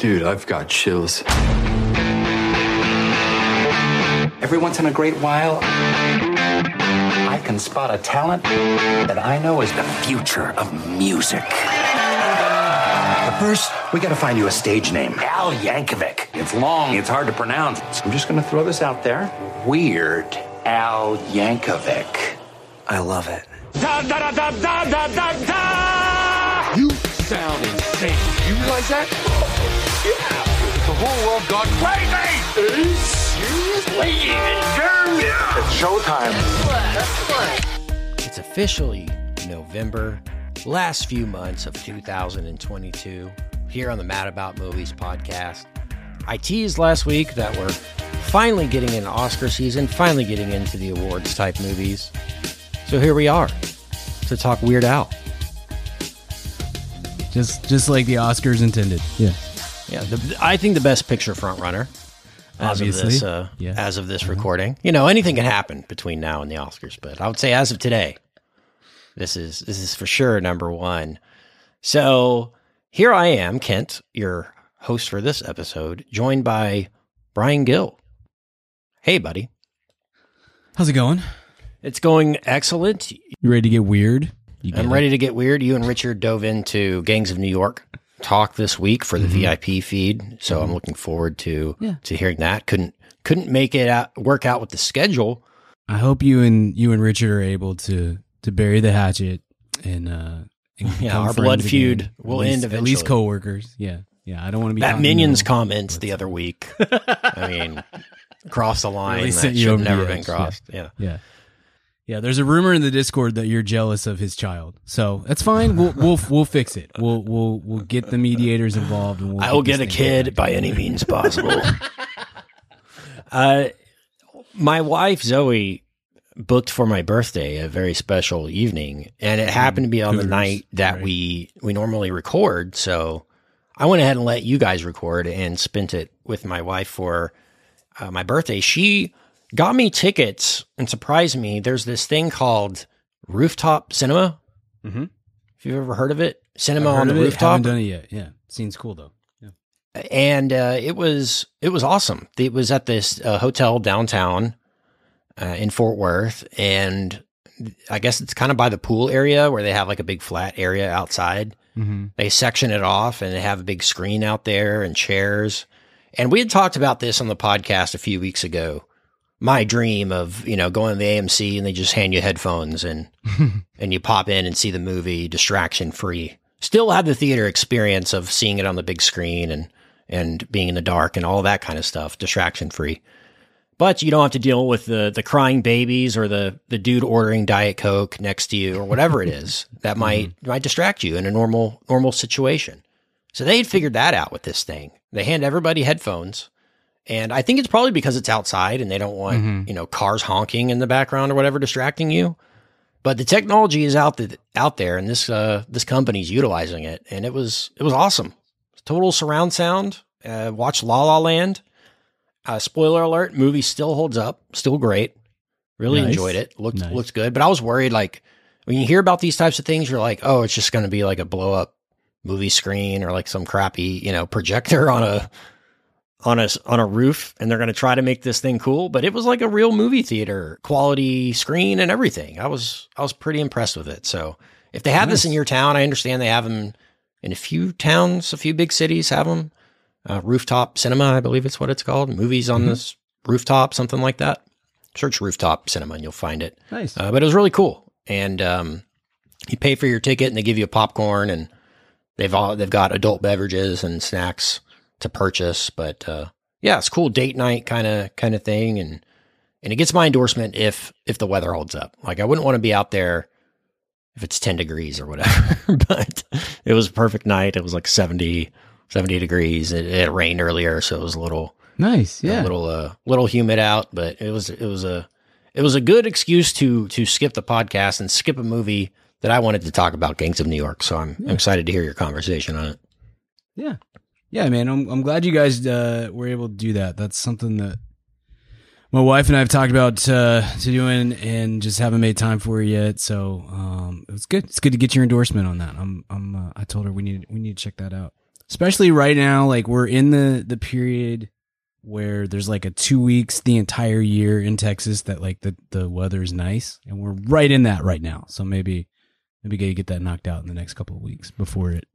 Dude, I've got chills. Every once in a great while, I can spot a talent that I know is the future of music. But first, we gotta find you a stage name. Al Yankovic. It's long, it's hard to pronounce. So I'm just gonna throw this out there. Weird Al Yankovic. I love it. Da da da da da da da da! You sound insane. You realize that? Yeah. The whole world gone crazy. Seriously? It's showtime. It's officially November, last few months of 2022, here on the Mad About Movies podcast. I teased last week that we're finally getting into Oscar season, finally getting into the awards type movies. So here we are to talk Weird Al. Just just like the Oscars intended. Yeah. Yeah, the, I think the best picture frontrunner. As Obviously. of this, uh, Yeah. as of this recording, you know, anything can happen between now and the Oscars, but I would say as of today, this is this is for sure number one. So here I am, Kent, your host for this episode, joined by Brian Gill. Hey, buddy, How's it going? it's going excellent. You ready to get weird? I'm it? ready to get weird. You and Richard dove into Gangs of New York talk this week for the VIP feed, so I'm looking forward to Yeah. to hearing that. Couldn't couldn't make it out, work out with the schedule. I hope you and you and Richard are able to to bury the hatchet and uh and Yeah, our blood feud will least- end eventually. At least coworkers. Yeah. Yeah. I don't want to be That Minions comments the other week. I mean, cross the line. That should never been crossed. Yeah. Yeah. Yeah, there's a rumor in the Discord that you're jealous of his child. So that's fine. We'll we'll we'll fix it. We'll we'll we'll get the mediators involved and we'll I will get a kid by any means possible. uh, my wife Zoe booked for my birthday a very special evening, and it happened to be on the night that right. we we normally record. So I went ahead and let you guys record and spent it with my wife for uh, my birthday. She got me tickets and surprised me. There's this thing called rooftop cinema. Mhm. If you've ever heard of it, cinema on the rooftop Haven't done it yet. Yeah. Seems cool though. Yeah. and uh, it was it was awesome. It was at this uh, hotel downtown uh, in Fort Worth, and I guess it's kind of by the pool area where they have like a big flat area outside. Mm-hmm. They section it off, and they have a big screen out there and chairs. And we had talked about this on the podcast a few weeks ago. My dream of you know going to the AMC and they just hand you headphones and and you pop in and see the movie distraction free. Still have the theater experience of seeing it on the big screen and and being in the dark and all that kind of stuff, distraction free. But you don't have to deal with the the crying babies or the the dude ordering diet coke next to you or whatever it is that might mm-hmm. might distract you in a normal normal situation. So they had figured that out with this thing. They hand everybody headphones. And I think it's probably because it's outside and they don't want, Mhm. you know, cars honking in the background or whatever distracting you. But the technology is out the, out there, and this uh, this company's utilizing it, and it was it was awesome. Total surround sound. Uh, watch La La Land. Uh, spoiler alert: movie still holds up, still great. Really Nice. enjoyed it. Looked Nice. looked good, but I was worried. Like when you hear about these types of things, you're like, oh, it's just going to be like a blow up movie screen or like some crappy you know projector on a on a on a roof and they're going to try to make this thing cool but it was like a real movie theater quality screen and everything. I was i was pretty impressed with it. So if they have this in your town i understand they have them in a few towns a few big cities have them uh, rooftop cinema i believe it's what it's called. Movies on this rooftop something like that. Search rooftop cinema and you'll find it. Nice. uh, but it was really cool. And um, you pay for your ticket and they give you a popcorn and they've all they've got adult beverages and snacks to purchase. But uh, yeah, it's cool date night kind of kind of thing, and and it gets my endorsement if if the weather holds up. Like I wouldn't want to be out there if it's 10 degrees or whatever, but it was a perfect night. It was like 70, 70 degrees. It, it rained earlier, so it was a little Nice. a Yeah. little uh little humid out, but it was it was a it was a good excuse to to skip the podcast and skip a movie that I wanted to talk about, Gangs of New York. So I'm, I'm excited to hear your conversation on it. Yeah. Yeah, man. I'm, I'm glad you guys uh, were able to do that. That's something that my wife and I have talked about uh, to doing and just haven't made time for yet. So um, it's good. It's good to get your endorsement on that. I'm, I'm, uh, I told her we need, we need to check that out. Especially right now, like we're in the, the period where there's like a two weeks the entire year in Texas that like the, the weather is nice. And we're right in that right now. So maybe, maybe get get that knocked out in the next couple of weeks before it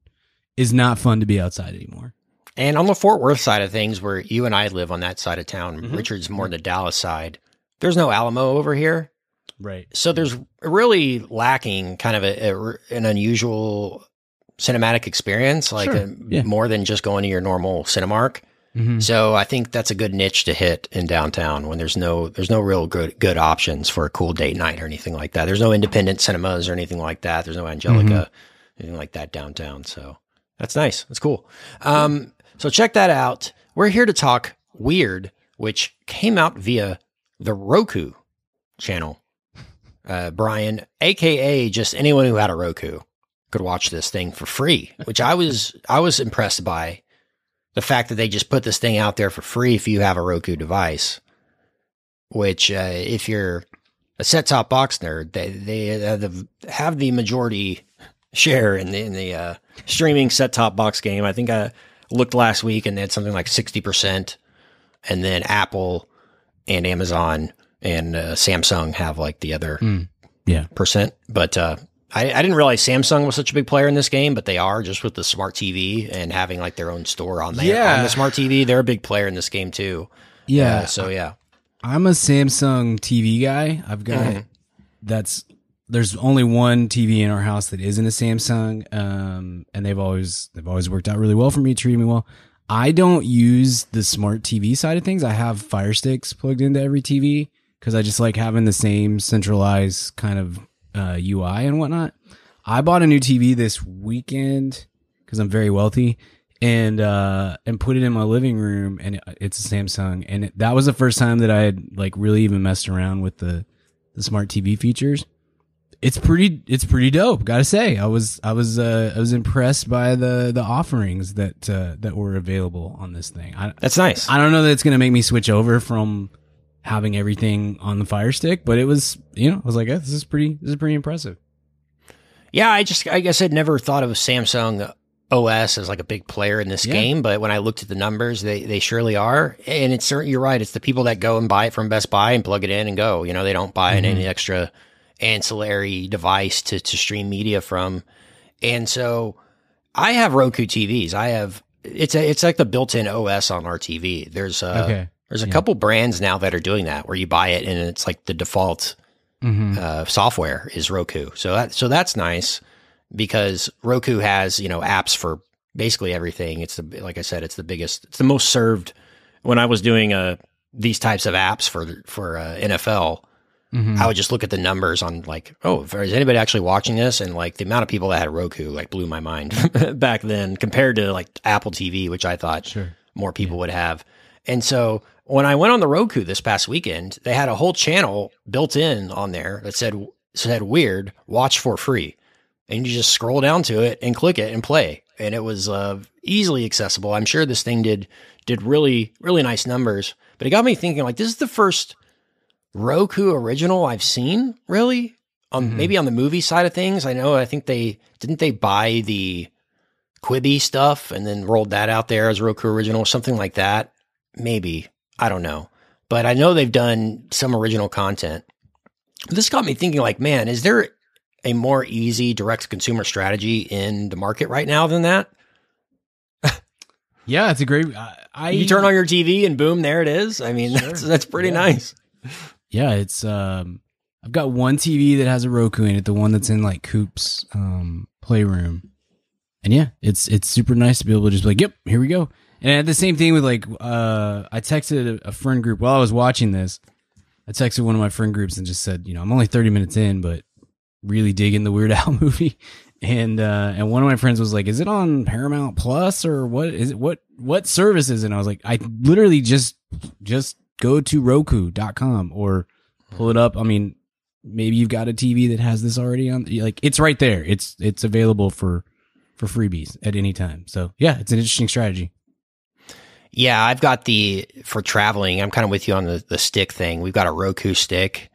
is not fun to be outside anymore. And on the Fort Worth side of things, where you and I live on that side of town, Mhm. Richard's more the Dallas side. There's no Alamo over here. Right. So there's really lacking kind of a, a- an unusual cinematic experience, like Sure. a, Yeah. more than just going to your normal Cinemark. Mm-hmm. So I think that's a good niche to hit in downtown when there's no there's no real good good options for a cool date night or anything like that. There's no independent cinemas or anything like that. There's no Angelika, anything like that downtown. So that's nice. That's cool. Um, so check that out. We're here to talk Weird, which came out via the Roku channel. Uh, Brian, aka just anyone who had a Roku, could watch this thing for free, which I was I was impressed by the fact that they just put this thing out there for free if you have a Roku device. Which, uh, if you're a set-top box nerd, they they have the, have the majority share in the in the uh, streaming set-top box game. I think I looked last week and they had something like sixty percent, and then Apple and Amazon and uh, Samsung have like the other Yeah. percent. But uh, I, I didn't realize Samsung was such a big player in this game, but they are just with the smart TV and having like their own store on there Yeah. on the smart TV. They're a big player in this game too. Yeah. Uh, so yeah, I'm a Samsung TV guy. I've got Mhm. that's there's only one TV in our house that isn't a Samsung, um, and they've always they've always worked out really well for me, treated me well. I don't use the smart TV side of things. I have Fire Sticks plugged into every TV because I just like having the same centralized kind of uh, UI and whatnot. I bought a new TV this weekend because I'm very wealthy and uh and put it in my living room and it, it's a Samsung and it, that was the first time that I had like really even messed around with the the smart TV features. It's pretty it's pretty dope, got to say. I was I was uh I was impressed by the the offerings that uh that were available on this thing. I that's nice. I don't know that it's going to make me switch over from having everything on the Fire Stick, but it was, you know, I was like, yeah, this is pretty this is pretty impressive. yeah, I just I guess I'd never thought of Samsung OS as like a big player in this Yeah. game, but when I looked at the numbers, they they surely are. And it's certain you're right. It's the people that go and buy it from Best Buy and plug it in and go. You know, they don't buy an any extra ancillary device to to stream media from. And so I have Roku TVs. I have it's a, it's like the built-in OS on our TV. There's uh Okay. there's a Yeah. couple brands now that are doing that where you buy it and it's like the default Mm-hmm. uh, software is Roku. So that so that's nice because Roku has you know apps for basically everything. It's the like I said, it's the biggest, it's the most served. When I was doing uh these types of apps for for uh, NFL, Mm-hmm. I would just look at the numbers on like, oh, is anybody actually watching this? And like the amount of people that had Roku like blew my mind back then compared to like Apple TV, which I thought Sure. more people would have. And so when I went on the Roku this past weekend, they had a whole channel built in on there that said said weird, watch for free. And you just scroll down to it and click it and play. And it was uh, easily accessible. I'm sure this thing did did really really nice numbers. But it got me thinking like this is the first Roku original I've seen, really. On Mhm. maybe on the movie side of things. I know I think they didn't they buy the Quibi stuff and then rolled that out there as Roku original, something like that. Maybe. I don't know. But I know they've done some original content. This got me thinking like, man, is there a more easy direct consumer strategy in the market right now than that? Yeah, it's a great. I, I you turn on your TV and boom, there it is. I mean, that's that's pretty Yeah. nice. Yeah, it's um I've got one TV that has a Roku in it, the one that's in like Coop's um playroom. and yeah, it's it's super nice to be able to just be like, yep, here we go. And I had the same thing with like, uh, I texted a, friend group while I was watching this. I texted one of my friend groups and just said, you know, I'm only 30 minutes in, but really digging the Weird Al movie. And uh, and one of my friends was like, "Is it on Paramount Plus or what is it? What what services?" And I was like, "I literally just just go to Roku.com or pull it up. I mean, maybe you've got a TV that has this already on. Like it's right there. It's it's available for for freebies at any time. So yeah, it's an interesting strategy. Yeah, I've got the for traveling. I'm kind of with you on the the stick thing. We've got a Roku stick,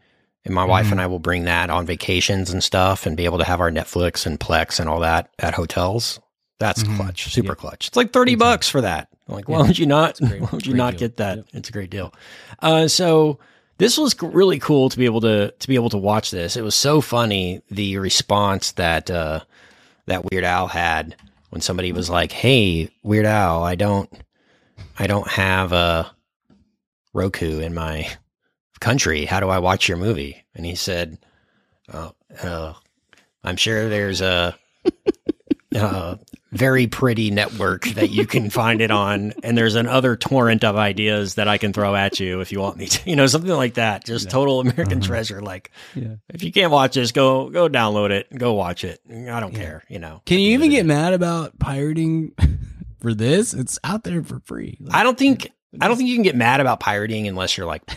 and my wife and I will bring that on vacations and stuff, and be able to have our Netflix and Plex and all that at hotels. That's Mhm. clutch, super Yeah. clutch. It's like thirty bucks for that. I'm like, why Yeah. would you not? Great- why would you not deal. get that? Yep. It's a great deal. Uh, so this was really cool to be able to to be able to watch this. It was so funny the response that uh, that Weird Al had when somebody was like, "Hey, Weird Al, I don't, I don't have a Roku in my country. How do I watch your movie?" And he said, uh, uh, "I'm sure there's a." Uh, very pretty network that you can find it on, and there's another torrent of ideas that I can throw at you if you want me to, you know, something like that. Just total American uh-huh. treasure. Like, Yeah. if you can't watch this, go go download it, go watch it. I don't care, you know. Can you even get mad about pirating for this? It's out there for free. Like, I don't think I don't think you can get mad about pirating unless you're like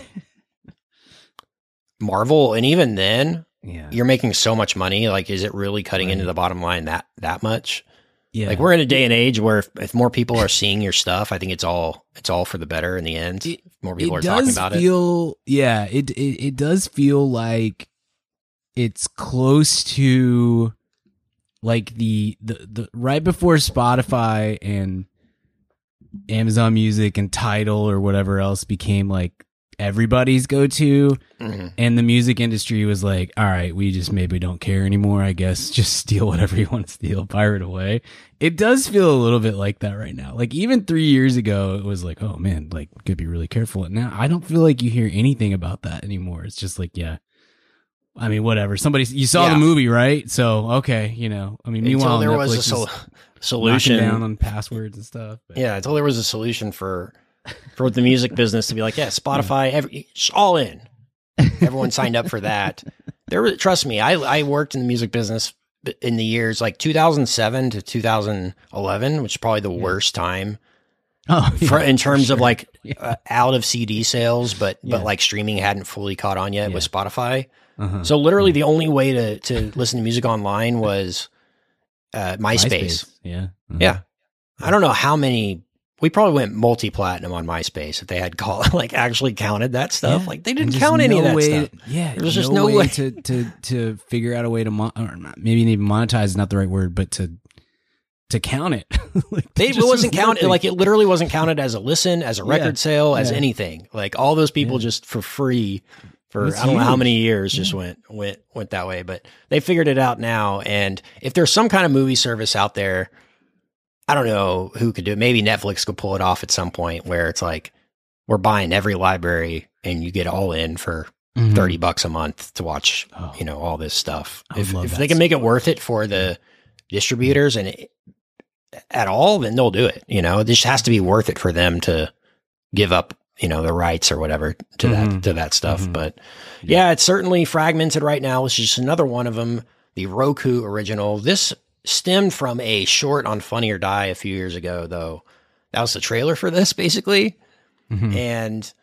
Marvel, and even then, yeah, you're making so much money. Like, is it really cutting into the bottom line that that much? Yeah. Like, we're in a day and age where if, if more people are seeing your stuff, I think it's all it's all for the better in the end. It- more people it are talking about it. feel, Yeah, it, it it does feel like it's close to like the the the right before Spotify and Amazon Music and Tidal or whatever else became like everybody's go to Mhm. and the music industry was like all right we just maybe don't care anymore i guess. Just steal whatever you want to steal pirate away. It does feel a little bit like that right now. Like even three years ago it was like oh man like could be really careful. And now i don't feel like you hear anything about that anymore. It's just like yeah. I mean whatever. Somebody you saw Yeah. the movie right? So okay you know. I mean meanwhile Until there was a sol- solution down on passwords and stuff but- Yeah, until there was a solution for for the music business to be like, yeah, Spotify, every, all in. Everyone signed up for that. There, trust me, I I worked in the music business in the years like 2007 to 2011, which is probably the worst time oh for, in terms of sure. like Yeah. uh, out of CD sales, but Yeah. but like streaming hadn't fully caught on yet with Spotify. Uh-huh. So literally, the only way to to listen to music online was uh, MySpace. yeah Uh-huh. Yeah. I don't know how many. We probably went multi platinum on MySpace if they had call like actually counted that stuff. Yeah. Like they didn't count any of that way stuff. yeah, There was just no way. to to to figure out a way to mon- or not, maybe even monetize is not the right word, but to to count it. like, They, it wasn't was counted like it literally wasn't counted as a listen, as a Yeah. record sale, as Yeah. anything. Like all those people Yeah. just for free for I don't know how many years just went went went that way. But they figured it out now. And if there's some kind of movie service out there, I don't know who could do it. Maybe Netflix could pull it off at some point where it's like we're buying every library and you get all in for Mhm. 30 bucks a month to watch, Oh. you know, all this stuff. I If, if they can make it worth it for the distributors and it, at all, then they'll do it. You know, it just has to be worth it for them to give up, you know, the rights or whatever to Mhm. that, to that stuff. Mhm. But yeah, it's certainly fragmented right now. It's just another one of them. The Roku original. This stemmed from a short on Funny or Die a few years ago, though. That was the trailer for this, basically Mhm. and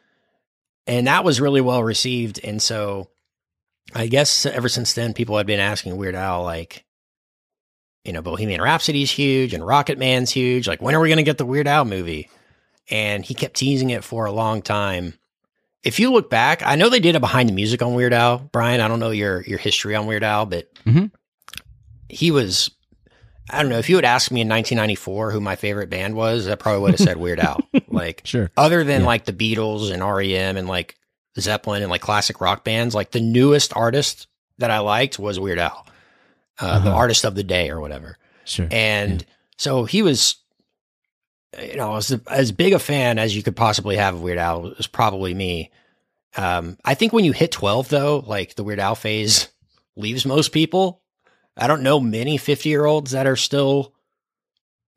and that was really well received and so i guess ever since then people had been asking weird al like you know bohemian rhapsody's huge and rocket man's huge like when are we going to get the weird al movie and he kept teasing it for a long time if you look back i know they did a behind the music on weird al brian i don't know your your history on weird al but Mhm. he was i don't know if you had asked me in 1994 who my favorite band was i probably would have said weird al like Sure. other than Yeah. like the Beatles and REM and like Zeppelin and like classic rock bands, like the newest artist that I liked was Weird Al, uh, the Uh-huh. artist of the day or whatever. Sure. And so he was, you know, as as big a fan as you could possibly have of Weird Al was probably me. Um, I think when you hit twelve, though, like the Weird Al phase leaves most people. I don't know many fifty year olds that are still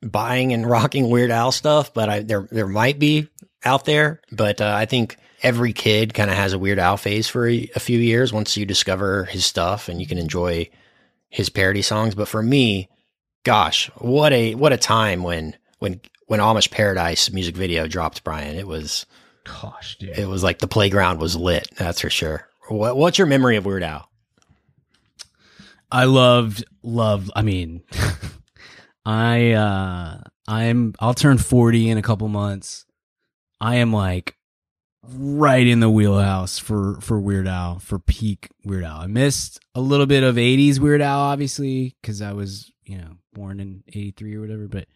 buying and rocking Weird Al stuff, but I, there there might be out there. But uh, I think every kid kind of has a Weird Al phase for a, a few years once you discover his stuff and you can enjoy his parody songs. But for me, gosh, what a what a time when when when Amish Paradise music video dropped, Brian. It was Gosh, dude. it was like the playground was lit. That's for sure. What, what's your memory of Weird Al? I loved loved I mean I uh I'm I'll turn 40 in a couple months. I am like right in the wheelhouse for for Weird Al, for peak Weird Al. I missed a little bit of 80s Weird Al obviously cuz I was, you know, born in 83 or whatever, but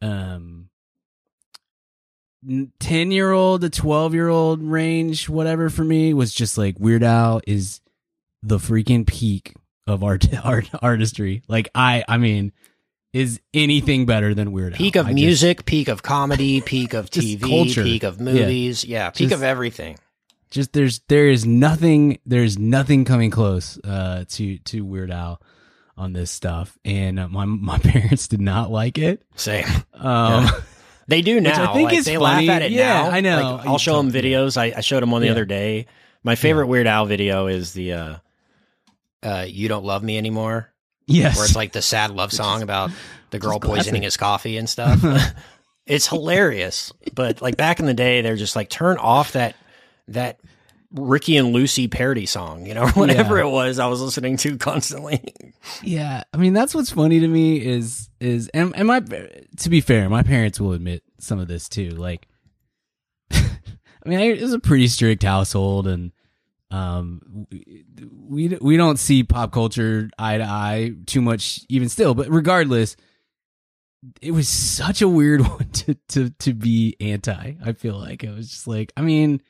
um 10 year old to 12 year old range whatever for me was just like Weird Al is the freaking peak of art, art artistry. Like I, I mean, is anything better than Weird Al? Peak of I just- music, peak of comedy, peak of TV, culture. peak of movies. Yeah, peak Just- of everything. Just, there's there is nothing there's nothing coming close uh, to to Weird Al on this stuff, and uh, my my parents did not like it. Same. Um, They do now. I think like, they funny. laugh at it Yeah, now. I know. Like, I'll show them videos. I, I showed them one the Yeah. other day. My favorite Weird Al video is the uh, uh, "You Don't Love Me Anymore," Yes, where it's like the sad love song about the girl poisoning his coffee and stuff. it's hilarious. But like back in the day, they're just like turn off that that Ricky and Lucy parody song. You know, whatever Yeah. it was, I was listening to constantly. Yeah, I mean that's what's funny to me is is and, and my to be fair, my parents will admit some of this too. Like, I mean, I, it was a pretty strict household, and um, we we don't see pop culture eye to eye too much, even still. But regardless, it was such a weird one to to to be anti. I feel like it was just like, I mean.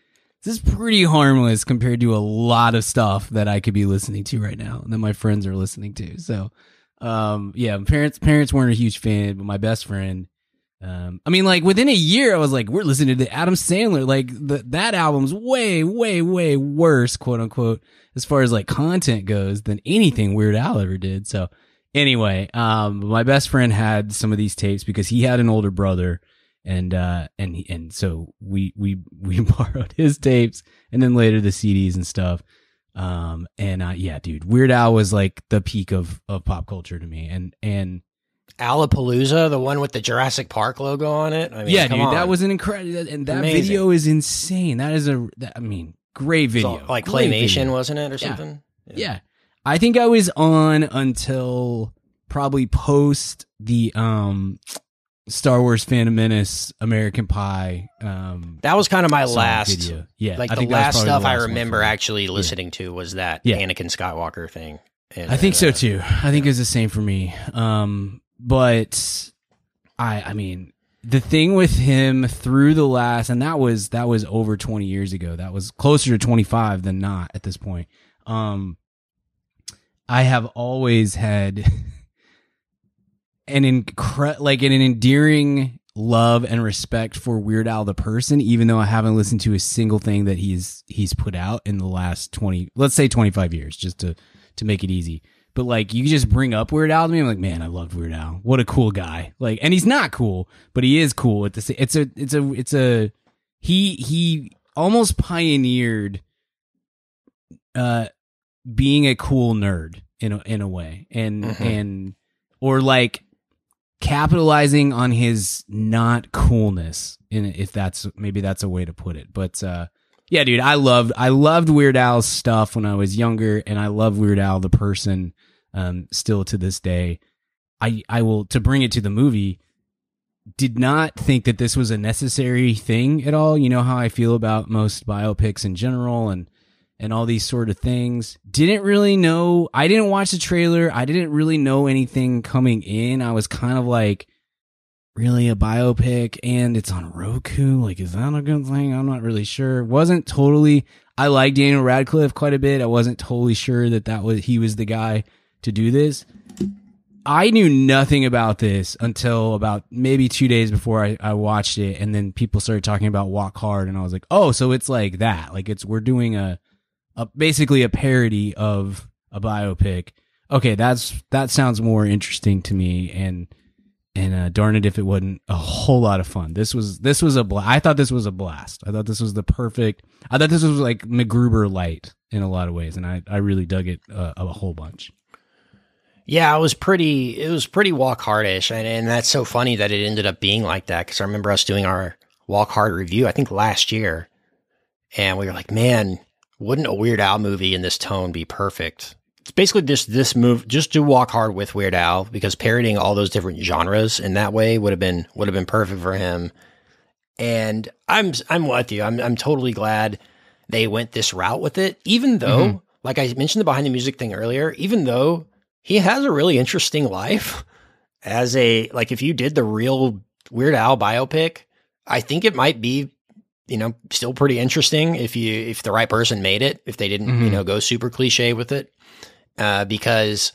This is pretty harmless compared to a lot of stuff that I could be listening to right now and that my friends are listening to. So, um, yeah, parents parents weren't a huge fan, but my best friend, um, I mean, like within a year, I was like, we're listening to Adam Sandler. Like the, that album's way, way, way worse, quote unquote, as far as like content goes than anything Weird Al ever did. So, anyway, um, my best friend had some of these tapes because he had an older brother and uh and and so we we we borrowed his tapes and then later the CDs and stuff. Um and uh yeah, dude, Weird Al was like the peak of of pop culture to me. And and Alapalooza, the one with the Jurassic Park logo on it. I mean, yeah, dude, on. that was an incredible and that Amazing. video is insane. That is a that, I mean, great video. like Great claymation, video. wasn't it, or Yeah. something? Yeah. I think I was on until probably post the um Star Wars Phantom Menace American Pie um That was kind of my last, video. Yeah. like I the think that was last stuff the I last one remember actually listening to was that Yeah. Anakin Skywalker thing. And, I think so uh, too. I think it was the same for me. Um, but I, I mean, the thing with him through the last, and that was that was over twenty years ago. That was closer to twenty five than not at this point. Um, I have always had an incre- like an endearing love and respect for Weird Al the person, even though I haven't listened to a single thing that he's he's put out in the last twenty, let's say twenty five years, just to to make it easy. But like you just bring up Weird Al to me, I'm like, man, I loved Weird Al. What a cool guy. Like, and he's not cool, but he is cool at the same. It's a, it's a, it's a. He he almost pioneered, uh, being a cool nerd in a in a way, and Mhm. and or like capitalizing on his not coolness in if that's maybe that's a way to put it but uh yeah dude i loved i loved weird al's stuff when i was younger and i love weird al the person um still to this day i i will to bring it to the movie did not think that this was a necessary thing at all you know how i feel about most biopics in general and and all these sort of things. Didn't really know. I didn't watch the trailer. I didn't really know anything coming in. I was kind of like, really a biopic and it's on Roku? Like, is that a good thing? I'm not really sure. Wasn't totally. I like Daniel Radcliffe quite a bit. I wasn't totally sure that that was he was the guy to do this. I knew nothing about this until about maybe two days before I, I watched it, and then people started talking about Walk Hard, and I was like, oh, so it's like that. Like it's we're doing a a basically a parody of a biopic. Okay, that's that sounds more interesting to me and and uh, darn it if it wasn't a whole lot of fun. This was this was a bla- I thought this was a blast. I thought this was the perfect. I thought this was like MacGruber light in a lot of ways, and I I really dug it uh, a whole bunch. Yeah, it was pretty. It was pretty walk hardish, and and that's so funny that it ended up being like that because I remember us doing our walk hard review. I think last year, and we were like, man, wouldn't a Weird Al movie in this tone be perfect? It's basically just this move. Just do walk hard with Weird Al because parodying all those different genres in that way would have been would have been perfect for him. And I'm I'm with you. I'm I'm totally glad they went this route with it, even though, Mhm. like I mentioned the behind the music thing earlier, even though he has a really interesting life as a like if you did the real Weird Al biopic, I think it might be you know still pretty interesting if you if the right person made it if they didn't you Mhm. know go super cliche with it uh, because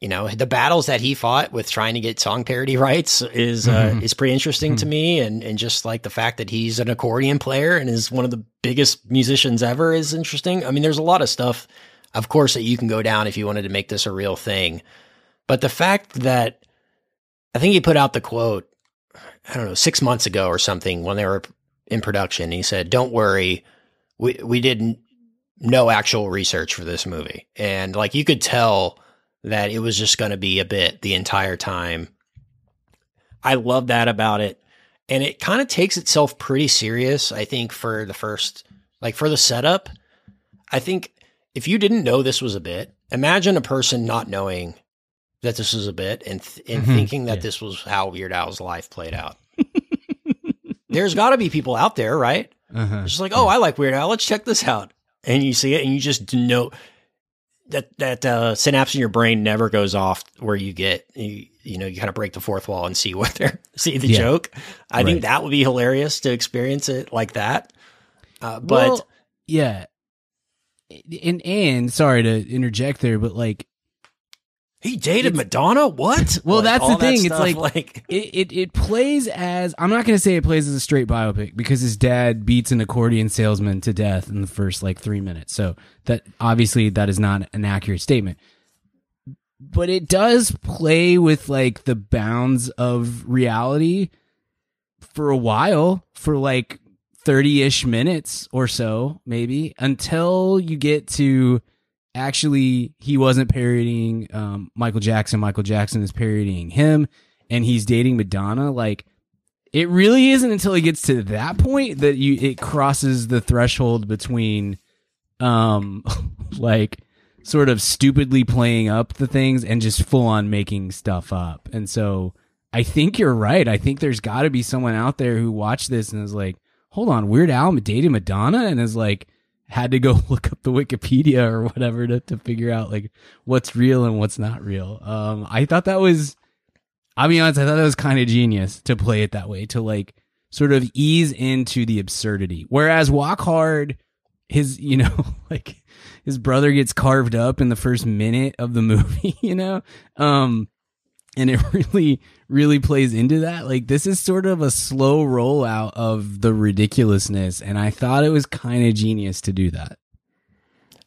you know the battles that he fought with trying to get song parody rights is uh, Mhm. is pretty interesting to me and and just like the fact that he's an accordion player and is one of the biggest musicians ever is interesting. I mean, there's a lot of stuff, of course, that you can go down if you wanted to make this a real thing, but the fact that I think he put out the quote, I don't know, six months ago or something when they were in production. He said, "Don't worry, we we didn't no actual research for this movie," and like you could tell that it was just going to be a bit the entire time. I love that about it. And it kind of takes itself pretty serious, I think, for the first, like for the setup. I think if you didn't know this was a bit, imagine a person not knowing that this was a bit and, th- and Mhm. thinking that Yeah. this was how Weird Al's life played out. There's got to be people out there, right? Uh-huh. It's just like, oh, I like Weird Al. Let's check this out. And you see it, and you just know that that uh, synapse in your brain never goes off where you get you, you know you kind of break the fourth wall and see what they're see the Yeah. joke. I Right. think that would be hilarious to experience it like that. Uh, but Well, yeah, and and sorry to interject there, but like he dated Madonna. What? Well, Like, that's the thing. that It's like, like- it, it it plays as I'm not going to say it plays as a straight biopic because his dad beats an accordion salesman to death in the first like three minutes. So that obviously that is not an accurate statement. But it does play with like the bounds of reality for a while, for like 30 ish minutes or so, maybe, until you get to actually he wasn't parodying um, Michael Jackson. Michael Jackson is parodying him, and he's dating Madonna. Like, it really isn't until he gets to that point that you it crosses the threshold between, um, like sort of stupidly playing up the things and just full on making stuff up. And so I think you're right. I think there's got to be someone out there who watched this and is like, hold on, Weird Al dated Madonna and is like, had to go look up the Wikipedia or whatever to, to figure out like what's real and what's not real. Um, I thought that was, I'll be honest, I thought that was kind of genius to play it that way, to like sort of ease into the absurdity. Whereas Walk Hard, his, you know, like his brother gets carved up in the first minute of the movie, you know? Um, and it really, really plays into that. Like this is sort of a slow rollout of the ridiculousness, and I thought it was kind of genius to do that.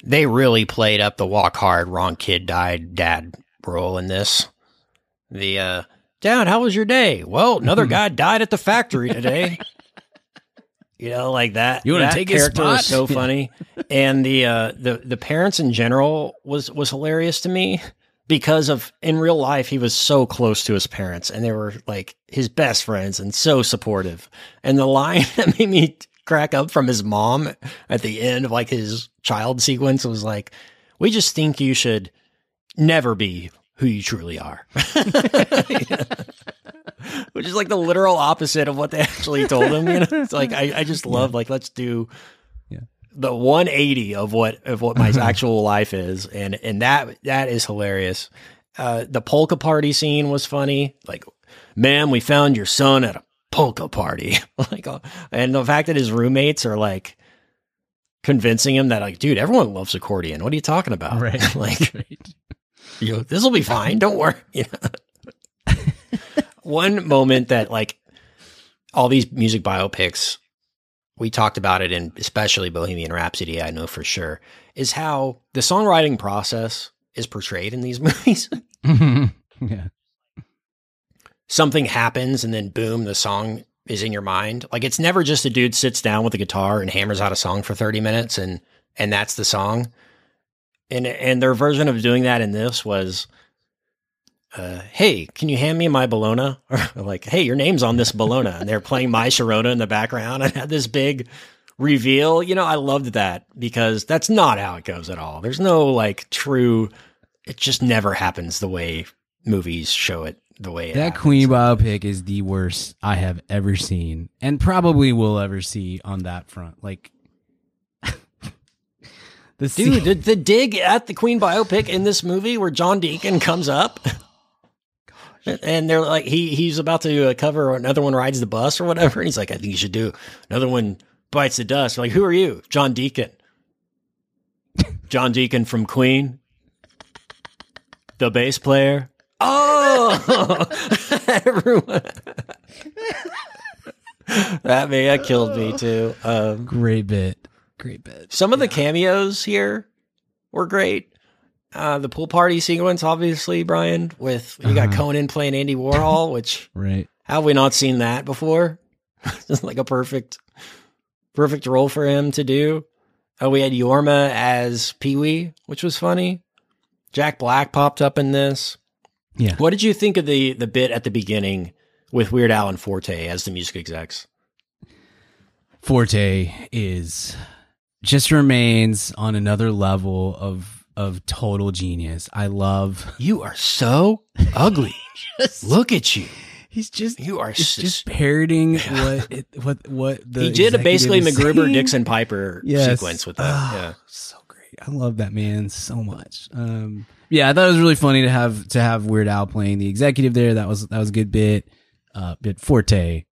they really played up the walk hard, wrong kid died, dad role in this. The uh, dad, how was your day? Well, another guy died at the factory today. you know, like that. You wanna that take his character was spot? so funny, and the uh, the the parents in general was was hilarious to me because of in real life he was so close to his parents and they were like his best friends and so supportive. And the line that made me crack up from his mom at the end of like his child sequence was like, "We just think you should never be who you truly are." Which is like the literal opposite of what they actually told him. You know, it's like I, I just love like let's do. The 180 of what of what my actual life is, and and that that is hilarious. Uh, the polka party scene was funny. Like, ma'am, we found your son at a polka party. like, uh, and the fact that his roommates are like convincing him that like, dude, everyone loves accordion. What are you talking about? Right. Like, you know, this will be fine. Don't worry. You know? One moment that like all these music biopics, we talked about it in especially Bohemian Rhapsody, I know for sure, is how the songwriting process is portrayed in these movies. yeah. something happens and then boom, the song is in your mind. Like it's never just a dude sits down with a guitar and hammers out a song for 30 minutes and and that's the song. And and their version of doing that in this was uh, hey, can you hand me my Bologna? Or like, hey, your name's on this Bologna. And they're playing My Sharona in the background and had this big reveal. You know, I loved that because that's not how it goes at all. There's no like true, it just never happens the way movies show it the way it That happens. Queen biopic is the worst I have ever seen, and probably will ever see on that front. Like, the Dude, the, the dig at the Queen biopic in this movie where John Deacon comes up. And they're like, he he's about to uh, cover another one rides the bus or whatever. And he's like, I think you should do another one bites the dust. We're like, who are you? John Deacon. John Deacon from Queen, the bass player. Oh, everyone. that man, that killed me too. Um, great bit, great bit. some of the cameos here were great. Uh, the pool party sequence, obviously, Brian, with you got Uh-huh. Conan playing Andy Warhol, which Right. how have we not seen that before? Just like a perfect, perfect role for him to do. Oh, we had Jorma as Pee Wee, which was funny. Jack Black popped up in this. Yeah. What did you think of the the bit at the beginning with Weird Al and Forte as the music execs? Forte is just remains on another level of of total genius. I love. You are so ugly. just, Look at you. He's just You are it's just parroting what it, what what the he did a basically is MacGruber. Dixon Piper Yes. sequence with that. Ah, yeah. so great. I love that man so much. Um, yeah, I thought it was really funny to have to have Weird Al playing the executive there. That was that was a good bit. Uh, bit Forte.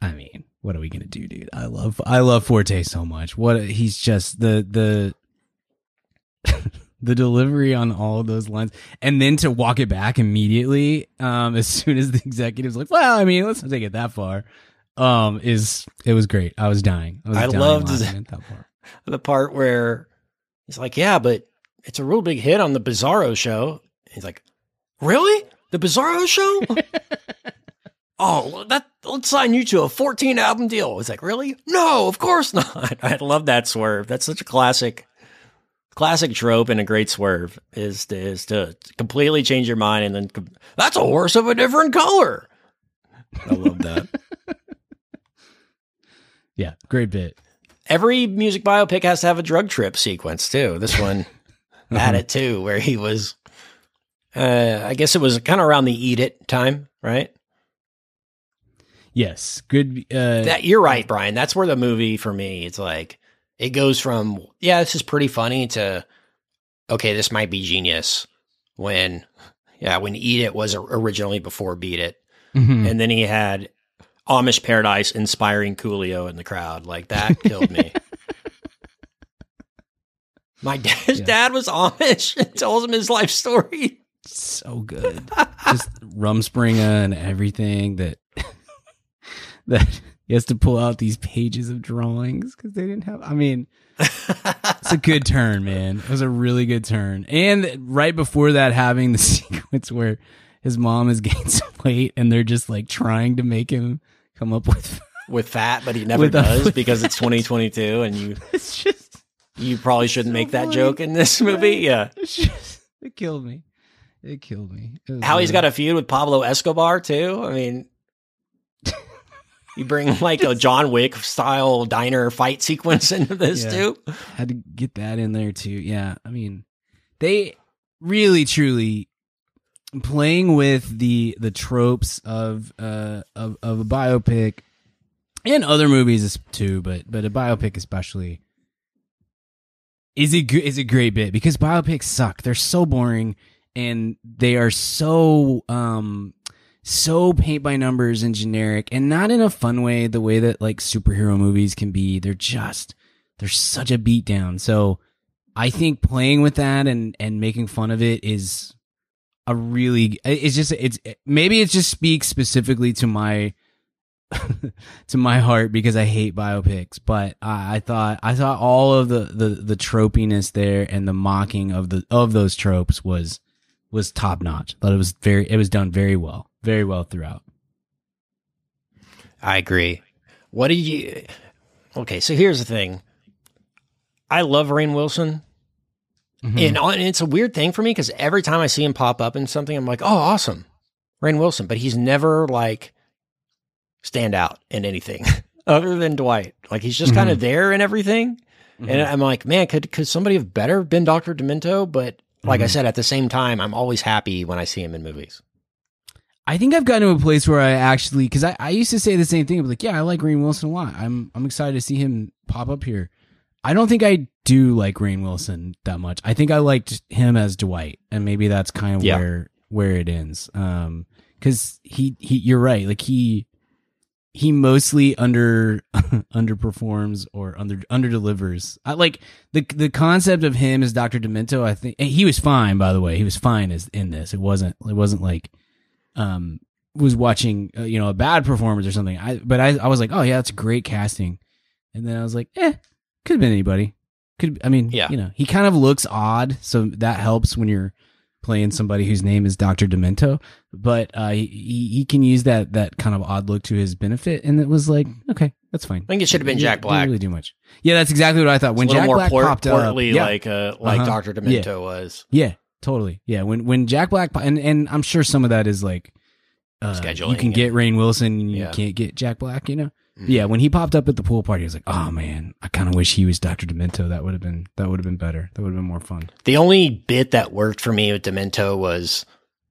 I mean, what are we gonna do, dude? I love I love Forte so much. What he's just the the the delivery on all of those lines, and then to walk it back immediately um, as soon as the executive's like, "Well, I mean, let's not take it that far." Um, is it was great. I was dying. I, was I dying loved that part. The part where he's like, Yeah, but it's a real big hit on the Bizarro show. He's like, Really? The Bizarro show? oh, that let's sign you to a 14 album deal. It's like, really? No, of course not. I love that swerve. That's such a classic classic trope and a great swerve is to, is to completely change your mind and then com- that's a horse of a different color. I love that. Yeah, great bit. Every music biopic has to have a drug trip sequence too. This one had it too, where he was. Uh, I guess it was kind of around the "Eat It" time, right? Yes, good. Uh, That you're right, Brian. That's where the movie for me. It's like it goes from yeah, this is pretty funny to okay, this might be genius. When yeah, when "Eat It" was originally before "Beat It," mhm. and then he had Amish Paradise inspiring Coolio in the crowd. Like that killed me. My dad, his Yeah. dad was Amish and tells him his life story. so good. Just Rumspringa and everything that that he has to pull out these pages of drawings because they didn't have. I mean, it's a good turn, man. It was a really good turn. And right before that, having the sequence where his mom is gaining some weight and they're just like trying to make him come up with. with fat, but he never does because it's 2022 and you It's just, you probably shouldn't So make that joke in this movie. Yeah. it's just, it killed me. It killed me. It How he's got a feud with Pablo Escobar too. I mean, you bring like a John Wick style diner fight sequence into this Yeah. too. had to get that in there too. Yeah, I mean, they really truly playing with the the tropes of uh of of a biopic and other movies too, but but a biopic especially is a is a great bit because biopics suck. They're so boring and they are so um so paint by numbers and generic and not in a fun way the way that like superhero movies can be. They're just they're such a beatdown. So I think playing with that and and making fun of it is a really it's just it's maybe it just speaks specifically to my to my heart because I hate biopics. But I, I thought I thought all of the the the tropiness there and the mocking of the of those tropes was was top notch. Thought it was very it was done very well. Very well throughout. I agree. What do you? Okay, so here's the thing. I love Rainn Wilson, Mm-hmm. and, and it's a weird thing for me because every time I see him pop up in something, I'm like, oh, awesome, Rainn Wilson. But he's never like stand out in anything other than Dwight. Like he's just kind of mm-hmm. there in everything, and mm-hmm. I'm like, man, could could somebody have better been Doctor Demento? But like I mm-hmm. said, at the same time, I'm always happy when I see him in movies. I think I've gotten to a place where I actually, because I, I used to say the same thing, but like, yeah, I like Rainn Wilson a lot. I'm I'm excited to see him pop up here. I don't think I do like Rainn Wilson that much. I think I liked him as Dwight, and maybe that's kind of Yeah. where where it ends. Um, because he he, you're right. Like he he mostly under underperforms or under under delivers. I like the the concept of him as Doctor Demento. I think he was fine. By the way, he was fine as in this. It wasn't it wasn't like um was watching uh, you know a bad performance or something. I but I I was like, oh yeah, that's great casting. And then I was like, eh, could have been anybody. Could I mean, Yeah. you know, he kind of looks odd, so that helps when you're playing somebody whose name is Doctor Demento. But uh, he he can use that that kind of odd look to his benefit, and it was like, okay, that's fine. I think it should have been Jack didn't Black. really do much. Yeah, that's exactly what I thought. When Jack more Black port- popped up, portly, yeah, like uh, like Uh-huh. Doctor Demento was. yeah, totally. Yeah, when when Jack Black and and I'm sure some of that is like uh, Scheduling You can get Rainn Wilson, you Yeah. can't get Jack Black. You know. Mm-hmm. Yeah, when he popped up at the pool party, I was like, "Oh man, I kind of wish he was Doctor Demento. That would have been that would have been better. That would have been more fun." The only bit that worked for me with Demento was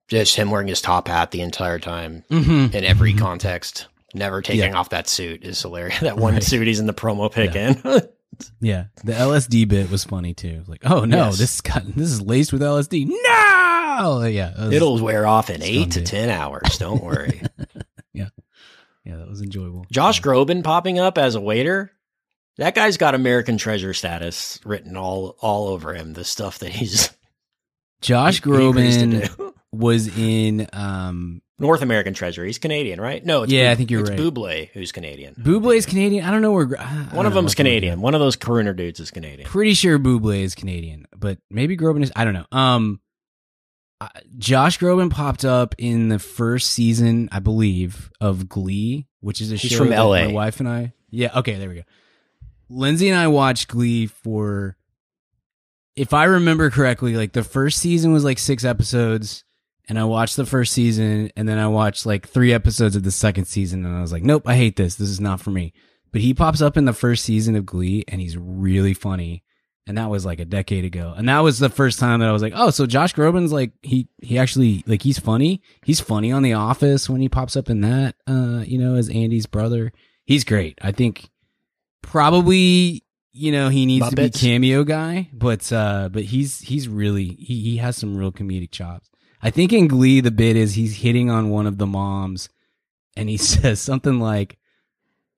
just him wearing his top hat the entire time Mm-hmm. in every context. Never taking off that suit is hilarious. That one Right. suit he's in the promo pic Yeah. in. Yeah, the LSD bit was funny too. Like, oh no, Yes. this got this is laced with LSD. No, yeah, that was- It'll wear off in eight to ten hours. Don't worry. yeah, yeah, that was enjoyable. Josh Groban popping up as a waiter. That guy's got American treasure status written all all over him. The stuff that he's Josh Groban was in um North American treasure. He's Canadian, right? No, it's Yeah, Bu- I think you're it's right. Bublé who's Canadian. Bublé's Canadian. I don't know where I One of know them's. Canadian. One of those crooner dudes is Canadian. Pretty sure Bublé is Canadian, but maybe Groban is. I don't know. Um, uh, Josh Groban popped up in the first season, I believe, of Glee, which is a He's show from LA. My wife and I. Yeah. Okay. There we go. Lindsay and I watched Glee for, if I remember correctly, like the first season was like six episodes. And I watched the first season, and then I watched like three episodes of the second season, and I was like, "Nope, I hate this. This is not for me." But he pops up in the first season of Glee, and he's really funny and that was like a decade ago. And that was the first time that I was like, oh, so Josh Groban's like he he actually like he's funny. He's funny on The Office when he pops up in that, uh, you know, as Andy's brother. He's great. I think probably you know he needs to be Muppets. cameo guy, but uh, but he's he's really he he has some real comedic chops. I think in Glee the bit is he's hitting on one of the moms, and he says something like.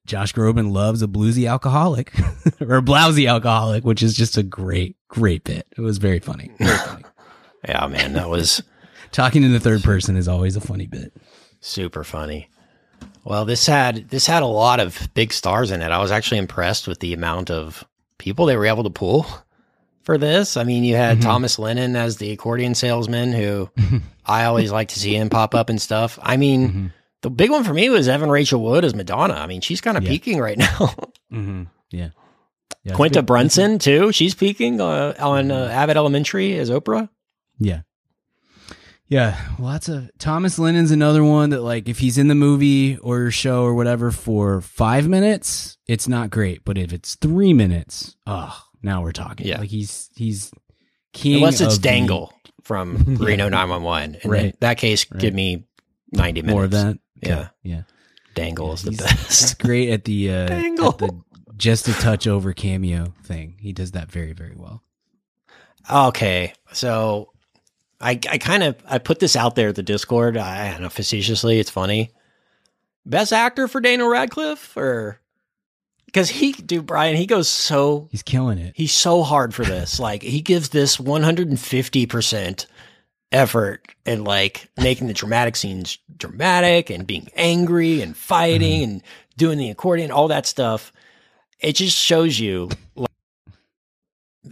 Josh Groban loves a bluesy alcoholic or a blousy alcoholic, which is just a great, great bit. It was very funny. Very funny. Yeah, man, that was Talking in the third person is always a funny bit. super funny. Well, this had this had a lot of big stars in it. I was actually impressed with the amount of people they were able to pull for this. I mean, you had Thomas Lennon as the accordion salesman, who I always like to see him pop up and stuff. I mean, the big one for me was Evan Rachel Wood as Madonna. I mean, she's kind of Yeah. peaking right now. Mm-hmm. Yeah. yeah. Quinta Brunson too. She's peaking uh, on uh, Abbott Elementary as Oprah. Yeah. Yeah. Lots of Thomas Lennon's another one that like if he's in the movie or show or whatever for five minutes, it's not great. But if it's three minutes, oh, now we're talking. Yeah. Like he's he's king. Unless it's of the- Dangle from Reno 911. In Right. that case, Right. give me 90 minutes. more of that. Yeah. Yeah. Dangle is the best. He's great at the uh, Dangle. at the just a touch over cameo thing. He does that very very well. Okay, so I I kind of I put this out there at the Discord. I, I don't know facetiously. It's funny. Best actor for Daniel Radcliffe, or because he, dude, Brian, he goes so He's killing it. he's so hard for this. like he gives this one hundred and fifty percent effort and like making the dramatic scenes dramatic and being angry and fighting mm-hmm. and doing the accordion, all that stuff. It just shows you like,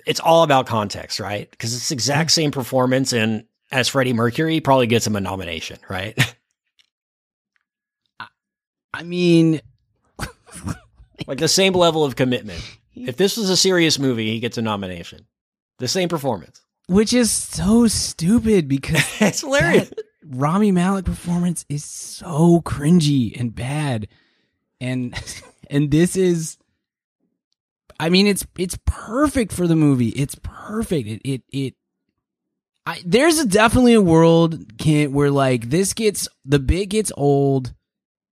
it's all about context, right? Because it's the exact same performance and as Freddie Mercury probably gets him a nomination, right? I mean, Like the same level of commitment. If this was a serious movie, he gets a nomination. The same performance. which is so stupid because it's hilarious. Rami Malek performance is so cringy and bad. And and this is I mean it's it's perfect for the movie. It's perfect. It it it I there's a definitely a world can where like this gets the bit gets old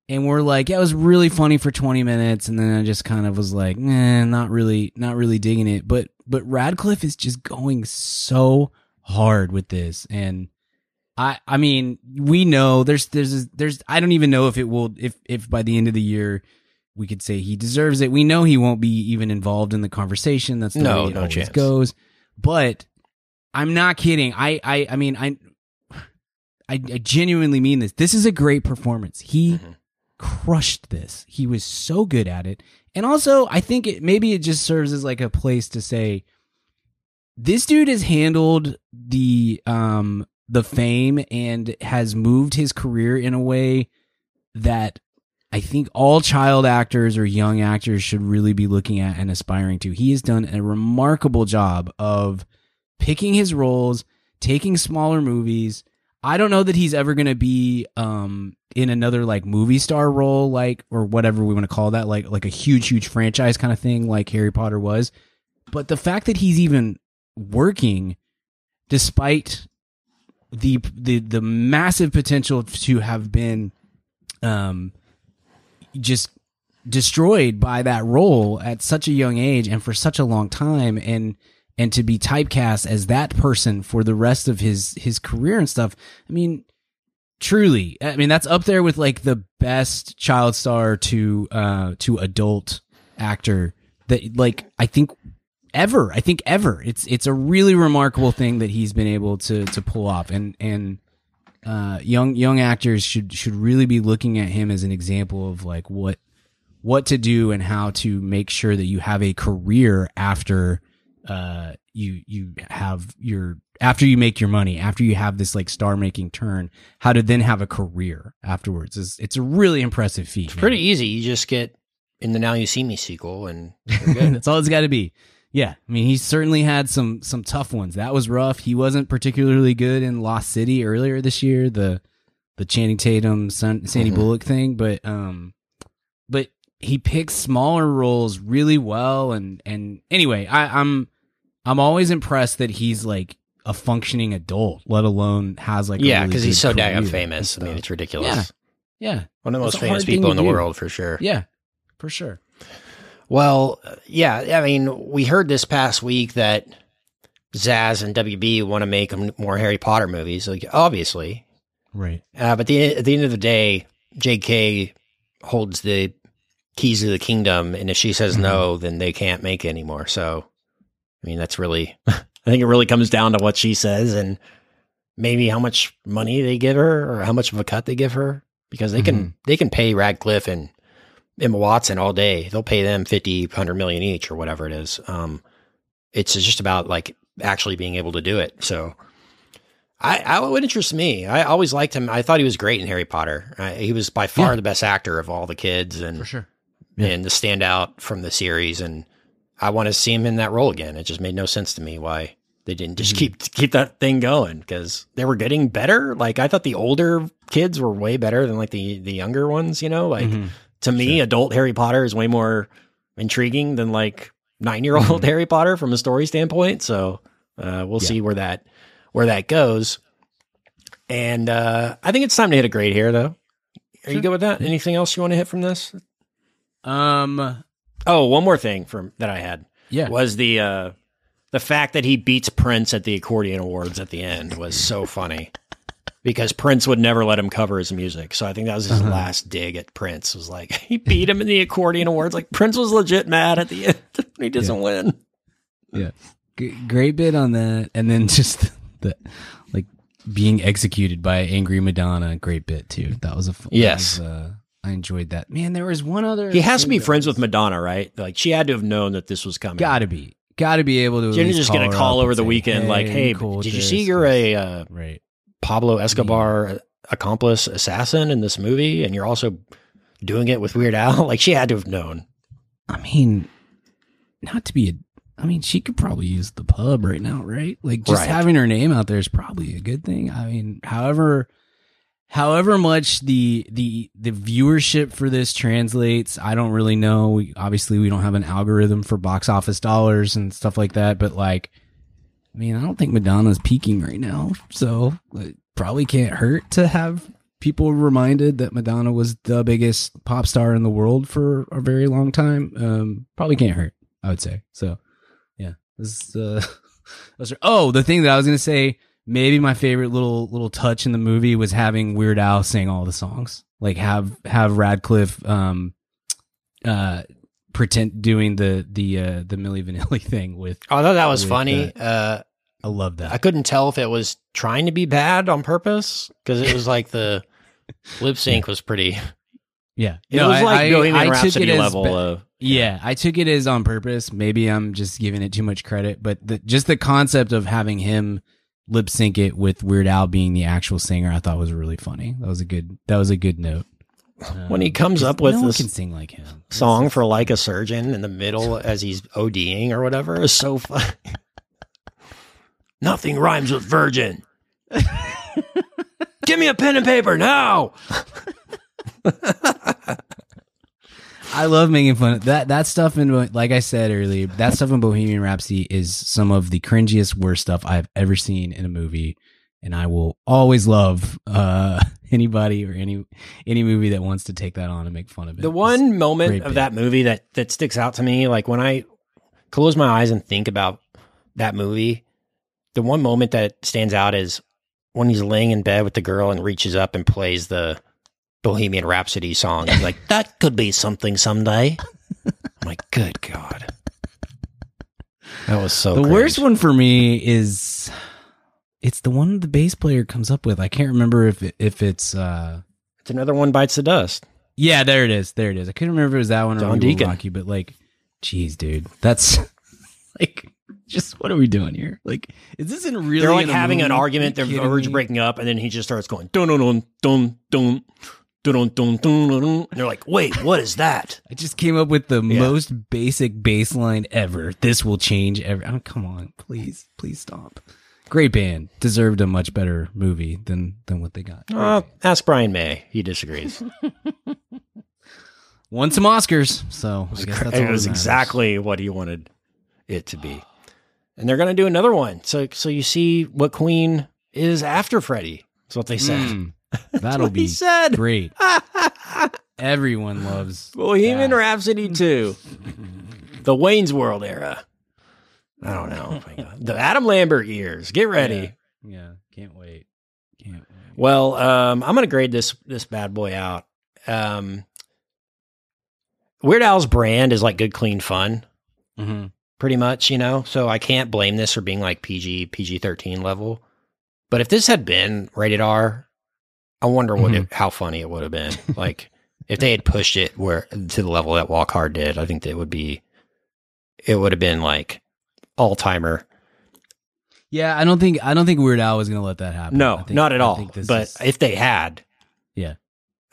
and we're like, yeah, it was really funny for 20 minutes and then I just kind of was like, nah, not really not really digging it. But but Radcliffe is just going so hard with this and I I mean, we know there's there's there's I don't even know if it will if if by the end of the year we could say he deserves it. We know he won't be even involved in the conversation. That's the No, way it no always chance. goes. But I'm not kidding. I I I mean I I, I genuinely mean this. This is a great performance. He Mm-hmm. Crushed this. He was so good at it. And also, I think it maybe it just serves as like a place to say this dude has handled the um the fame and has moved his career in a way that I think all child actors or young actors should really be looking at and aspiring to. He has done a remarkable job of picking his roles, taking smaller movies. I don't know that he's ever going to be um in another like movie star role like or whatever we want to call that like like a huge huge franchise kind of thing like Harry Potter was. But the fact that he's even working despite the the the massive potential to have been um just destroyed by that role at such a young age and for such a long time and and to be typecast as that person for the rest of his his career and stuff i mean truly i mean that's up there with like the best child star to uh to adult actor that like i think ever i think ever. It's it's a really remarkable thing that he's been able to to pull off. And and uh young young actors should should really be looking at him as an example of like what what to do and how to make sure that you have a career after uh you you have your after you make your money after you have this like star making turn how to then have a career afterwards is it's a really impressive feat It's pretty easy. You just get in the Now You See Me sequel and good. that's all it's got to be yeah i mean he certainly had some some tough ones that was rough he wasn't particularly good in lost city earlier this year the the channing tatum San, sandy Mhm. bullock thing but um but he picks smaller roles really well and and anyway i i'm i'm always impressed that he's like a functioning adult let alone has like a yeah, really because he's so career famous. I mean, it's ridiculous. Yeah. yeah One of the It's most famous people in the do. world for sure. yeah for sure Well, yeah, I mean, we heard this past week that Zaz and WB want to make more Harry Potter movies, like obviously. right Uh, but the, at the end of the day, J.K. holds the keys to the kingdom, and if she says no, then they can't make anymore. So, I mean, that's really, I think it really comes down to what she says and maybe how much money they give her or how much of a cut they give her, because they can they can pay Radcliffe and Emma Watson all day. They'll pay them 50, 100 million each or whatever it is. Um, it's just about like actually being able to do it. So, I, I what interests me. I always liked him. I thought he was great in Harry Potter. I, he was by far Yeah. the best actor of all the kids, and For sure Yeah. and the standout from the series. And I want to see him in that role again. It just made no sense to me why they didn't just keep keep that thing going because they were getting better. Like I thought the older kids were way better than like the the younger ones. You know, like Mhm. to me, adult Harry Potter is way more intriguing than like nine year old Harry Potter from a story standpoint. So uh, we'll Yeah. see where that where that goes. And uh, I think it's time to hit a grade here, though. Are you good with that? Anything else you want to hit from this? um Oh, one more thing from that I had yeah was the uh, the fact that he beats Prince at the accordion awards at the end was so funny because Prince would never let him cover his music. So I think that was his last dig at Prince. Was like he beat him in the accordion awards. Like Prince was legit mad at the end. he doesn't win. Yeah. G- great bit on that. And then just the, like, being executed by Angry Madonna. Great bit, too. That was a fun. Yes. was, uh, I enjoyed that. Man, there was one other. He has to be friends with Madonna, right? Like she had to have known that this was coming. Gotta be. Gotta be able to. at Jenny just gonna call over the say, weekend, like, "Hey, cool did you see you're a uh, Right. Pablo Escobar accomplice assassin in this movie, and you're also doing it with Weird Al? Like she had to have known. I mean, not to be a. I mean, she could probably use the pub right now, right? Like just Right. having her name out there is probably a good thing. I mean, however, however much the the the viewership for this translates, I don't really know. We, obviously, we don't have an algorithm for box office dollars and stuff like that. But like, I mean, I don't think Madonna's peaking right now, so it probably can't hurt to have people reminded that Madonna was the biggest pop star in the world for a very long time. Um, probably can't hurt, I would say. So, yeah, this. Uh, oh, the thing that I was gonna say, maybe my favorite little little touch in the movie was having Weird Al sing all the songs, like have have Radcliffe, um, uh, pretend doing the the uh the Milli Vanilli thing with. Oh, I thought that was funny. the- Uh, I love that. I couldn't tell if it was trying to be bad on purpose because it was like the lip sync was pretty. yeah, It No, was I- like I- Bohemian I took it as level ba- of. Yeah, I took it as on purpose. Maybe I'm just giving it too much credit, but the, just the concept of having him lip sync it with Weird Al being the actual singer, I thought was really funny. That was a good. That was a good note. When he comes Um, up with no this can sing like him. song for like a surgeon in the middle as he's ODing or whatever is so fun. Nothing rhymes with virgin. Give me a pen and paper now. I love making fun of that. That stuff in like I said earlier, that stuff in Bohemian Rhapsody is some of the cringiest, worst stuff I've ever seen in a movie, and I will always love uh, anybody or any any movie that wants to take that on and make fun of it. The It's- one moment of bit. that movie that that sticks out to me, like when I close my eyes and think about that movie, the one moment that stands out is when he's laying in bed with the girl and reaches up and plays the Bohemian Rhapsody song. He's like, that could be something someday. I'm like, good God. That was so the cringe. worst one for me is it's the one the bass player comes up with. I can't remember if it, if it's uh It's another one bites the dust. yeah, there it is. There it is. I couldn't remember if it was that one or John We Deacon. Rock You, but like geez, dude. That's like just what are we doing here? Like is this in really They're like having an argument. They're you kidding urge me? breaking up, and then he just starts going dun dun dun dun dun dun dun dun. And they're like, "Wait, what is that?" I just came up with the Yeah. most basic bass line ever. This will change every. Oh, come on, please, please stop. Great band deserved a much better movie than than what they got. Uh, ask Brian May. He disagrees. Won some Oscars, so I guess that's it was exactly what he wanted it to be. And they're going to do another one. So, so you see what Queen is after Freddie. That's what they said. Mm, that'll be said. great. Everyone loves Bohemian that. Rhapsody 2. the Wayne's World era. I don't know. The Adam Lambert years. Get ready. Yeah, can't wait. Can't wait. Well, um, I'm gonna grade this this bad boy out. Um, Weird Al's brand is like good, clean fun, Mhm. pretty much. You know, so I can't blame this for being like PG PG 13 level. But if this had been rated R, I wonder what it, how funny it would have been. like if they had pushed it where to the level that Walk Hard did, I think that would be it would have been like all timer. Yeah, I don't think I don't think Weird Al was gonna let that happen. No, I think- not at I all. But is- if they had, Yeah.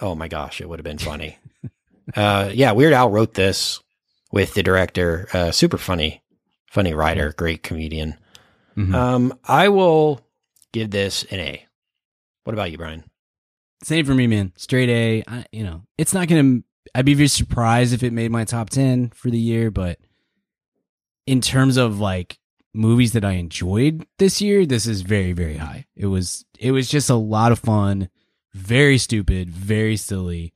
oh my gosh, it would have been funny. uh, yeah, Weird Al wrote this with the director. Uh, super funny, funny writer, great comedian. Mhm. Um, I will give this an A. What about you, Brian? Same for me, man. Straight A. I, you know, it's not gonna. I'd be very surprised if it made my top ten for the year, but in terms of like movies that I enjoyed this year, this is very, very high. It was. It was just a lot of fun. Very stupid. Very silly.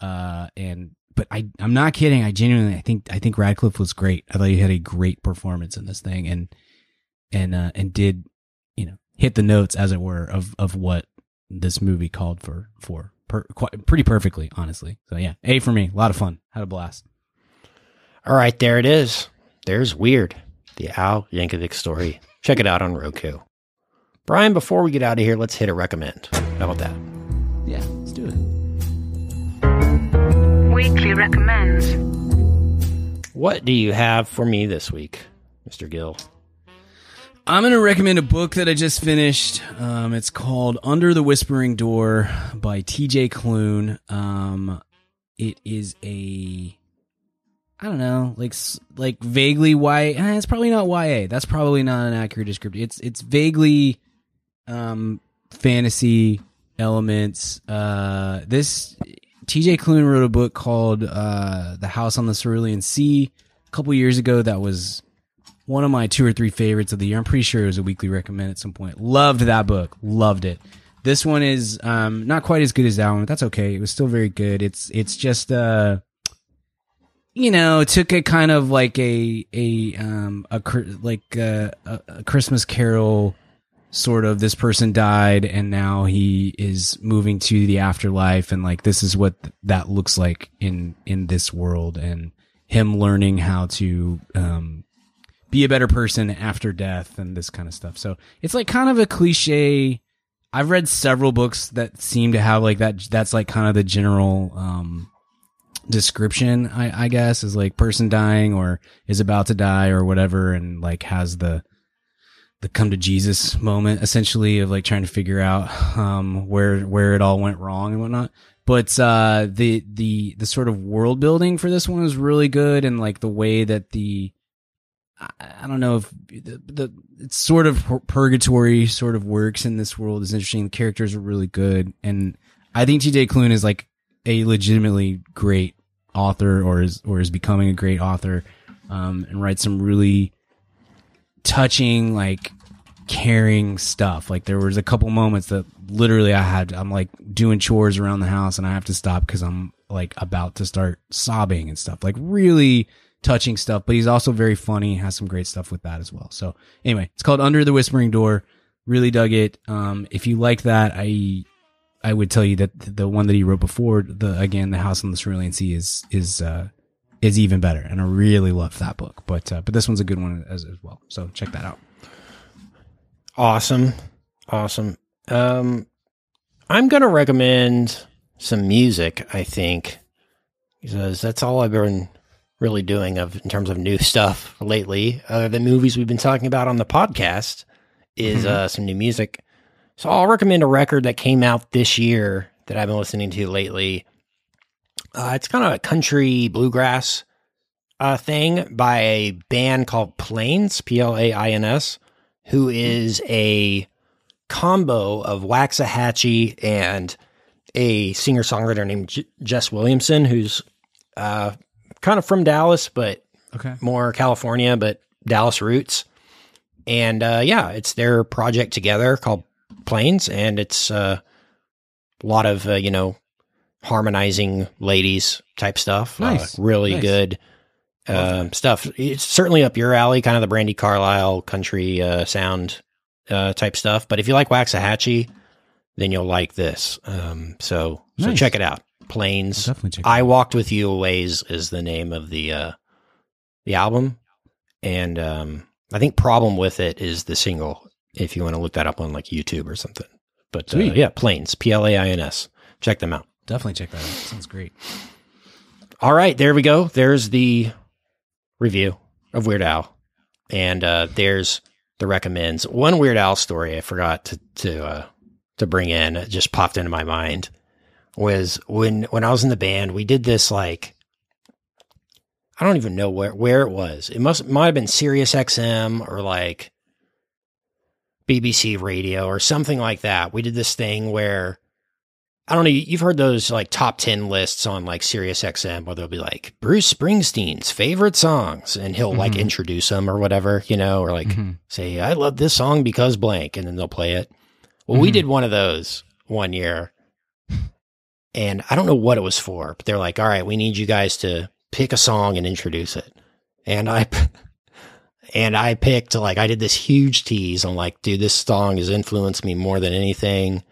Uh, and but I, I'm not kidding. I genuinely, I think, I think Radcliffe was great. I thought he had a great performance in this thing, and and uh, and did you know hit the notes as it were of of what this movie called for for per, quite, pretty perfectly, honestly. So yeah, A for me. A lot of fun. Had a blast. All right, there it is. There's Weird, the Al Yankovic story. Check it out on Roku. Brian, before we get out of here, let's hit a recommend. How about that? Yeah, let's do it. Weekly recommends. What do you have for me this week, Mr. Gill? I'm going to recommend a book that I just finished. Um, it's called Under the Whispering Door by TJ Klune. Um, it is a I don't know, like like vaguely YA. eh, It's probably not YA. That's probably not an accurate description. It's it's vaguely um fantasy elements. Uh this TJ Klune wrote a book called uh The House on the Cerulean Sea a couple years ago that was one of my two or three favorites of the year. I'm pretty sure it was a weekly recommend at some point. Loved that book. Loved it. This one is um not quite as good as that one, but that's okay. It was still very good. It's it's just uh you know, took a kind of like a a um a like a, a, a Christmas Carol sort of. This person died, and now he is moving to the afterlife, and like this is what th- that looks like in in this world, and him learning how to um be a better person after death and this kind of stuff. So it's like kind of a cliche. I've read several books that seem to have like that. That's like kind of the general um description I, I guess is like person dying or is about to die or whatever and like has the the come to jesus moment essentially of like trying to figure out um where where it all went wrong and whatnot but uh the the the sort of world building for this one is really good and like the way that the I, don't know if the, the it's sort of purgatory sort of works in this world. Is interesting. The characters are really good. And i think tj Klune is like a legitimately great author or is or is becoming a great author um, and writes some really touching like caring stuff. Like there was a couple moments that literally i had i'm like doing chores around the house and i have to stop because i'm like about to start sobbing and stuff. Like really touching stuff but he's also very funny has some great stuff with that as well so anyway it's called under the whispering door really dug it um if you like that i I would tell you that the one that he wrote before, the again, the House on the Cerulean Sea is is uh, is even better, and I really love that book. But uh, but this one's a good one as, as well. So check that out. Awesome. Awesome. Um, I'm to recommend some music, I think, because that's all I've been really doing of in terms of new stuff lately. Other than movies we've been talking about on the podcast is uh, some new music. So I'll recommend a record that came out this year that I've been listening to lately. Uh, it's kind of a country bluegrass uh, thing by a band called Plains, P L A I N S, who is a combo of Waxahatchee and a singer songwriter named J- Jess Williamson, who's uh, kind of from Dallas, but Okay. more California, but Dallas roots. And uh, yeah, it's their project together called Plains, and it's uh, a lot of uh, you know harmonizing ladies type stuff. Nice. Uh, really Nice. good um, stuff. It's certainly up your alley, kind of the Brandi Carlile country uh, sound uh, type stuff. But if you like Waxahatchee, then you'll like this. Um, so so Nice. check it out. Definitely. I walked with you a ways is the name of the uh, the album, and um, I think problem with it is the single. If you want to look that up on like YouTube or something, but uh, yeah, Plains, P L A I N S. Check them out. definitely check that out. Sounds great. All right, there we go. There's the review of Weird Al, and uh, there's the recommends. One Weird Al story I forgot to to uh, to bring in. It just popped into my mind was when when I was in the band. We did this like I don't even know where where it was. It must might have been Sirius XM or like BBC Radio or something like that. We did this thing where I don't know. You've heard those like top 10 lists on like Sirius XM where they'll be like Bruce Springsteen's favorite songs and he'll like Mhm. introduce them or whatever, you know, or like Mhm. say, I love this song because blank. And then they'll play it. Well, we Mhm. did one of those one year and I don't know what it was for, but they're like, all right, we need you guys to pick a song and introduce it. And I, and I picked like, I did this huge tease. On like, dude, this song has influenced me more than anything.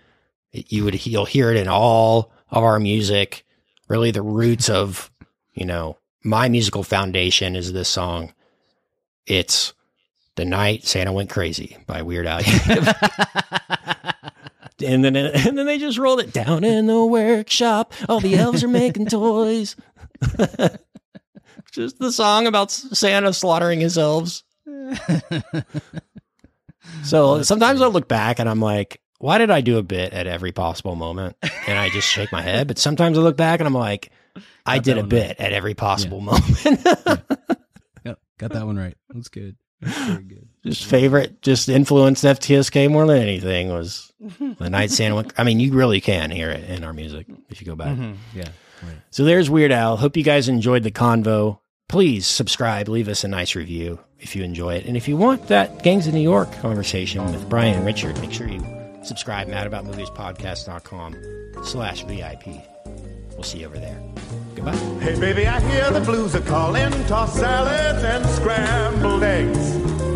You would you'll hear it in all of our music. Really the roots of you know my musical foundation is this song. It's the night santa went crazy by weird al and then and then they just rolled it down in the workshop all the elves are making toys just the song about santa slaughtering his elves so sometimes I look back and I'm like, why did I do a bit at every possible moment? And I just shake my head. But sometimes I look back and I'm like, I did a bit right. at every possible moment. Yep, got that one right. That's good. That's very good. Just favorite, just influenced FTSK more than anything was the Night Sandwich. I mean, you really can hear it in our music if you go back. Mm-hmm. Yeah. Right. So there's Weird Al. Hope you guys enjoyed the convo. Please subscribe, leave us a nice review if you enjoy it. And if you want that Gangs of New York conversation with Brian and Richard, make sure you subscribe madaboutmoviespodcast.com slash VIP. We'll see you over there. Goodbye. Hey baby, I hear the blues are calling, tossed salads and scrambled eggs.